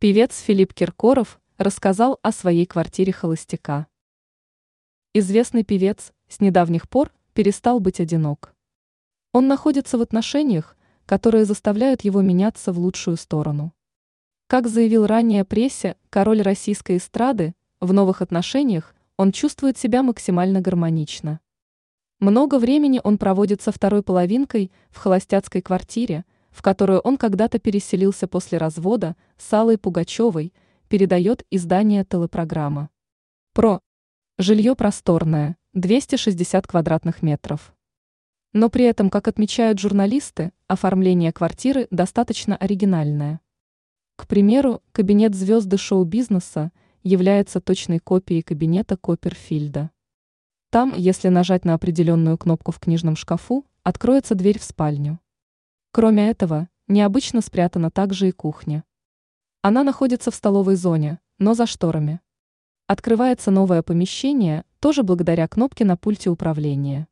Певец Филипп Киркоров рассказал о своей квартире холостяка. Известный певец с недавних пор перестал быть одинок. Он находится в отношениях, которые заставляют его меняться в лучшую сторону. Как заявил ранее прессе король российской эстрады, в новых отношениях он чувствует себя максимально гармонично. Много времени он проводит со второй половинкой в холостяцкой квартире, в которую он когда-то переселился после развода с Аллой Пугачевой, передает издание телепрограмма. Про. Жилье просторное, 260 квадратных метров. Но при этом, как отмечают журналисты, оформление квартиры достаточно оригинальное. К примеру, кабинет звезды шоу-бизнеса является точной копией кабинета Копперфильда. Там, если нажать на определенную кнопку в книжном шкафу, откроется дверь в спальню. Кроме этого, необычно спрятана также и кухня. Она находится в столовой зоне, но за шторами. Открывается новое помещение, тоже благодаря кнопке на пульте управления.